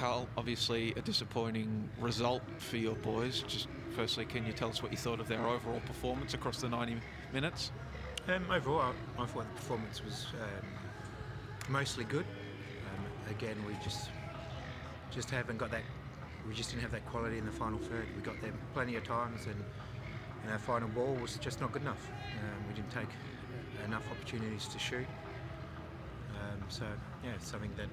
Carl, obviously a disappointing result for your boys. Just firstly, can you tell us what you thought of their overall performance across the 90 minutes? Um, overall, I, I thought the performance was um, mostly good. Um, again, we just just haven't got that. We just didn't have that quality in the final third. We got there plenty of times, and, and our final ball was just not good enough. Um, we didn't take enough opportunities to shoot. Um, so yeah, something that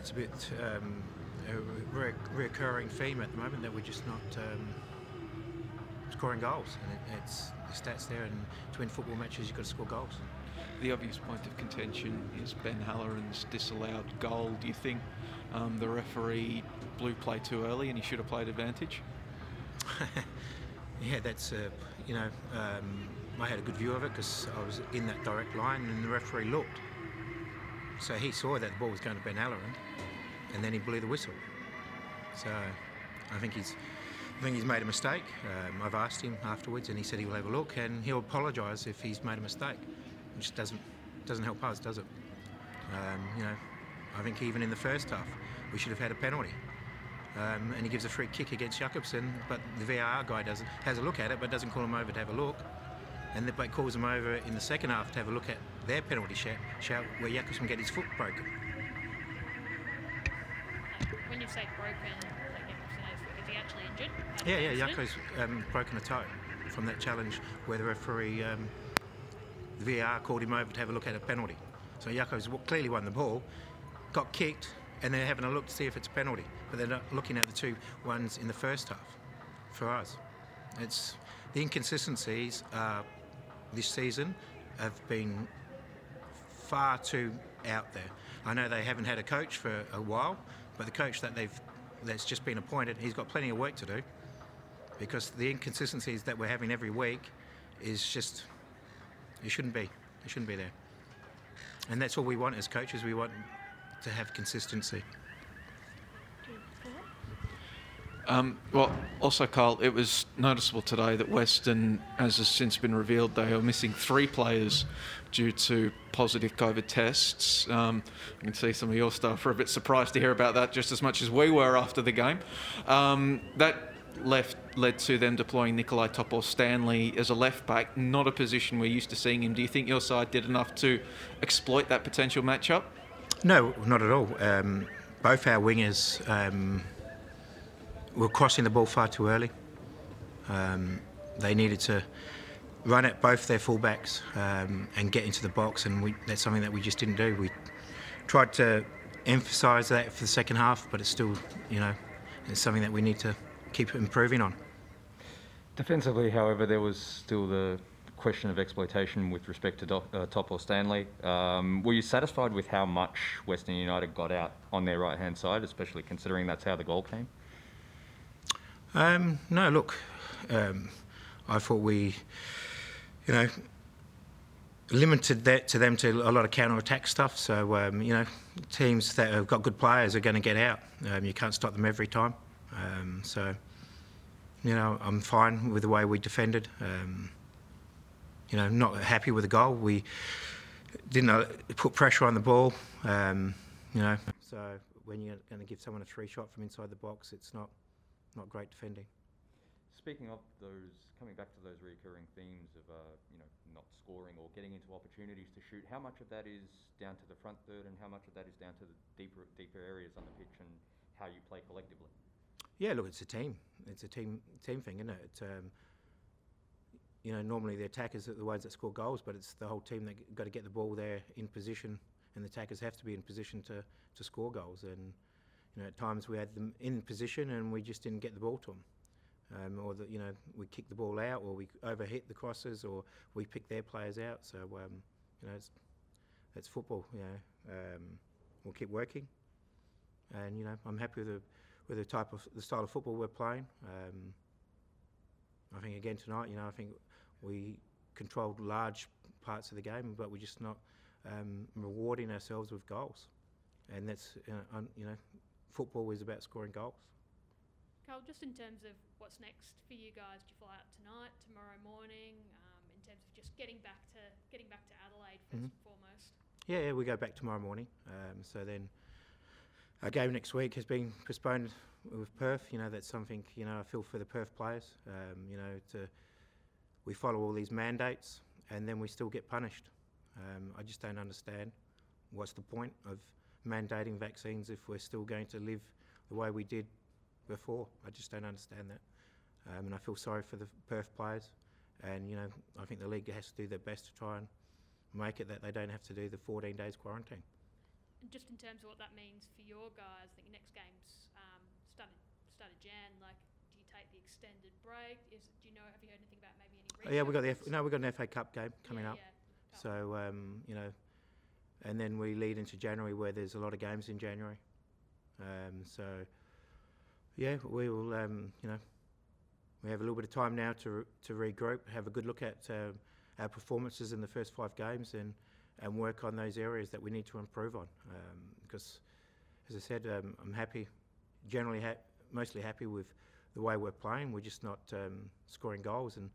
it's a bit um, a re- reoccurring theme at the moment that we're just not um, scoring goals. And it, it's the stats there, and to win football matches, you've got to score goals. The obvious point of contention is Ben Halloran's disallowed goal. Do you think um, the referee blew play too early and he should have played advantage? yeah, that's uh, you know um, I had a good view of it because I was in that direct line and the referee looked. So he saw that the ball was going to Ben Halloran, and then he blew the whistle. So I think he's I think he's made a mistake. Um, I've asked him afterwards, and he said he will have a look and he'll apologise if he's made a mistake. Just doesn't doesn't help us, does it? Um, you know, I think even in the first half, we should have had a penalty. Um, and he gives a free kick against Jakobsen, but the VAR guy doesn't has a look at it, but doesn't call him over to have a look. And the but calls him over in the second half to have a look at their penalty shout, shout where can get his foot broken. When you say broken, like is, he actually injured? Yeah, yeah, Jako's um, broken a toe from that challenge where the referee, um, the VAR called him over to have a look at a penalty. So Jako's clearly won the ball, got kicked, and they're having a look to see if it's a penalty. But they're not looking at the two ones in the first half for us. It's the inconsistencies uh, this season have been far too out there. I know they haven't had a coach for a while, but the coach that they've that's just been appointed, he's got plenty of work to do because the inconsistencies that we're having every week is just it shouldn't be. It shouldn't be there. And that's all we want as coaches. We want to have consistency. Um, well, also, Carl, it was noticeable today that Western, as has since been revealed, they are missing three players due to positive COVID tests. Um, I can see some of your staff are a bit surprised to hear about that, just as much as we were after the game. Um, that left led to them deploying Nikolai Topor-Stanley as a left back, not a position we're used to seeing him. Do you think your side did enough to exploit that potential matchup? No, not at all. Um, both our wingers um, were crossing the ball far too early. Um, they needed to run at both their fullbacks um, and get into the box, and we, that's something that we just didn't do. We tried to emphasise that for the second half, but it's still, you know, it's something that we need to keep improving on. Defensively, however, there was still the question of exploitation with respect to Do- uh, Topor-Stanley. Um, were you satisfied with how much Western United got out on their right hand side, especially considering that's how the goal came? Um, no, look, um, I thought we, you know, limited that to them to a lot of counter attack stuff. So, um, you know, teams that have got good players are going to get out. Um, you can't stop them every time. Um, so, you know, I'm fine with the way we defended. Um, you know, not happy with the goal. We didn't uh, put pressure on the ball. You know, so when you're going to give someone a free shot from inside the box, it's not not great defending. Speaking of those, coming back to those recurring themes of, uh, you know, not scoring or getting into opportunities to shoot, how much of that is down to the front third and how much of that is down to the deeper, deeper areas on the pitch and how you play collectively? Yeah, look, it's a team. It's a team team thing, isn't it? It's, um, you know, normally the attackers are the ones that score goals, but it's the whole team that got to get the ball there in position, and the attackers have to be in position to, to score goals. And you know, at times we had them in position and we just didn't get the ball to them. Um, or that you know we kick the ball out, or we overhit the crosses, or we pick their players out. So um, you know, it's, that's football. You know, um, we'll keep working, and you know, I'm happy with the with the type of the style of football we're playing. Um, I think again tonight, you know, I think we controlled large parts of the game, but we're just not um, rewarding ourselves with goals, and that's uh, un, you know, football is about scoring goals. Carl, just in terms of what's next for you guys, do you fly out tonight, tomorrow morning? Um, in terms of just getting back to getting back to Adelaide 1st Mhm. and foremost. Yeah, yeah, we go back tomorrow morning. Um, so then our game next week has been postponed with Perth. You know, that's something, you know, I feel for the Perth players. Um, you know, to, we follow all these mandates and then we still get punished. Um, I just don't understand what's the point of mandating vaccines if we're still going to live the way we did before. I just don't understand that. Um, and I feel sorry for the Perth players. And, you know, I think the league has to do their best to try and make it that they don't have to do the 14 days quarantine. And just in terms of what that means for your guys, I think your next game's um, started started Jan. Like, do you take the extended break? Is do you know? Have you heard anything about maybe any? Oh, yeah, we got the F- no, we got an FA Cup game coming Yeah, up. yeah. So um, you know, and then we lead into January where there's a lot of games in January. Um, so yeah, we will. Um, you know, we have a little bit of time now to to regroup, have a good look at um, our performances in the first five games, and and work on those areas that we need to improve on. Um, because, as I said, um, I'm happy, generally ha- mostly happy with the way we're playing. We're just not um, scoring goals, and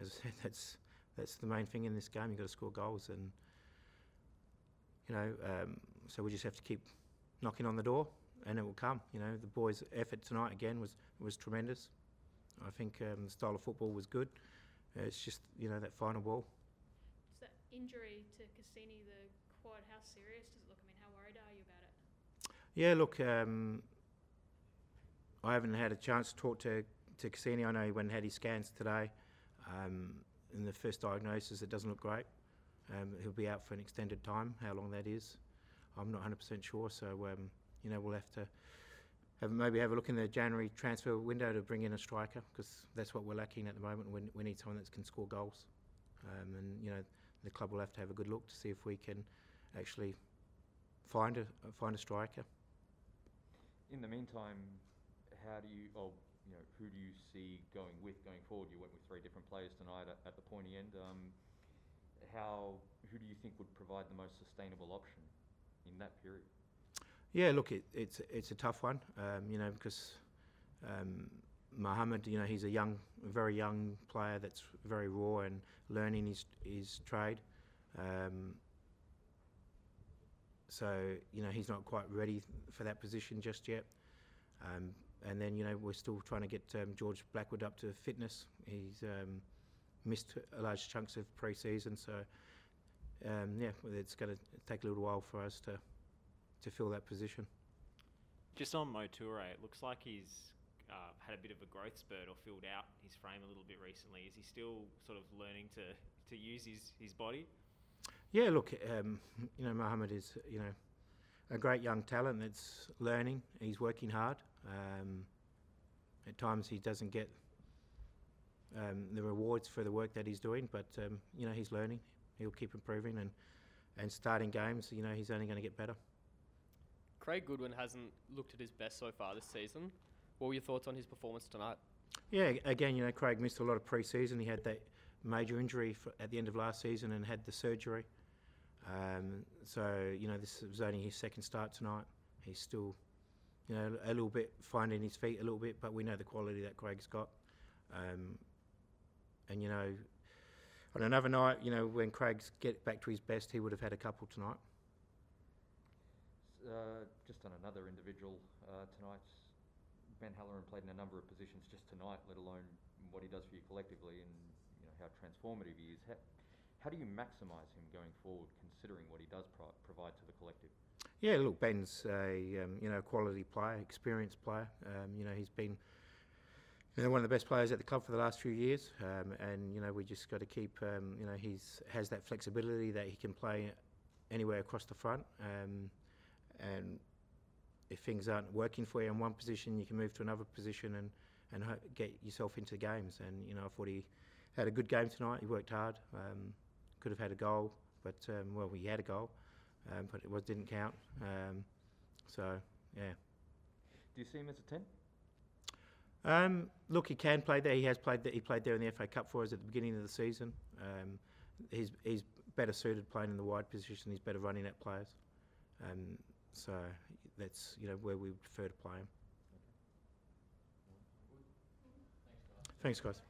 as I said, that's that's the main thing in this game. You've got to score goals, and you know, um, so we just have to keep knocking on the door, and it will come. You know, the boys' effort tonight again was was tremendous. I think um, the style of football was good. Uh, it's just you know that final ball. Is that injury to Kusini the quad? How serious does it look? I mean, how worried are you about it? Yeah, look, um, I haven't had a chance to talk to to Kusini. I know he went and had his scans today. Um, in the first diagnosis, it doesn't look great. Um, he'll be out for an extended time. How long that is, I'm not 100% sure. So um, you know, we'll have to have maybe have a look in the January transfer window to bring in a striker because that's what we're lacking at the moment. We, we need someone that can score goals, um, and you know, the club will have to have a good look to see if we can actually find a find a striker. In the meantime, how do you, or you know, who do you see going with going forward? You went with three different players tonight at, at the pointy end. Um, how, who do you think would provide the most sustainable option in that period? Yeah, look, it, it's it's a tough one, um, you know, because um, Mohammed, you know, he's a young, very young player that's very raw and learning his his trade. Um, so you know, he's not quite ready for that position just yet. Um, and then you know, we're still trying to get um, George Blackwood up to fitness. He's um, missed a large chunks of pre-season, so um, yeah, it's going to take a little while for us to to fill that position. Just on Mo Toure, it looks like he's uh, had a bit of a growth spurt or filled out his frame a little bit recently. Is he still sort of learning to, to use his, his body? Yeah, look, um, you know, Mohammed is, you know, a great young talent that's learning. He's working hard. Um, at times he doesn't get um, the rewards for the work that he's doing, but, um, you know, he's learning. He'll keep improving and, and starting games, you know, he's only going to get better. Craig Goodwin hasn't looked at his best so far this season. What were your thoughts on his performance tonight? Yeah, again, you know, Craig missed a lot of pre-season. He had that major injury for, at the end of last season and had the surgery. Um, so, you know, this was only his second start tonight. He's still, you know, a little bit finding his feet a little bit, but we know the quality that Craig's got. Um, and, you know, on another night, you know, when Craig's get back to his best, he would have had a couple tonight. Uh, just on another individual uh, tonight, Ben Halloran played in a number of positions just tonight, let alone what he does for you collectively and you know how transformative he is. How, how do you maximise him going forward, considering what he does pro- provide to the collective? Yeah, look, Ben's a um, you know quality player, experienced player. Um, you know he's been you know one of the best players at the club for the last few years, um, and you know we just got to keep um, you know he's has that flexibility that he can play anywhere across the front. Um, and if things aren't working for you in one position, you can move to another position and and get yourself into games. And you know I thought he had a good game tonight. He worked hard. Um, could have had a goal, but um, well, he had a goal, um, but it was didn't count. So yeah. Do you see him as a ten? Um, look, he can play there. He has played there. He played there in the FA Cup for us at the beginning of the season. Um, he's he's better suited playing in the wide position. He's better running at players. Um, so that's you know where we prefer to play him. Thanks, guys.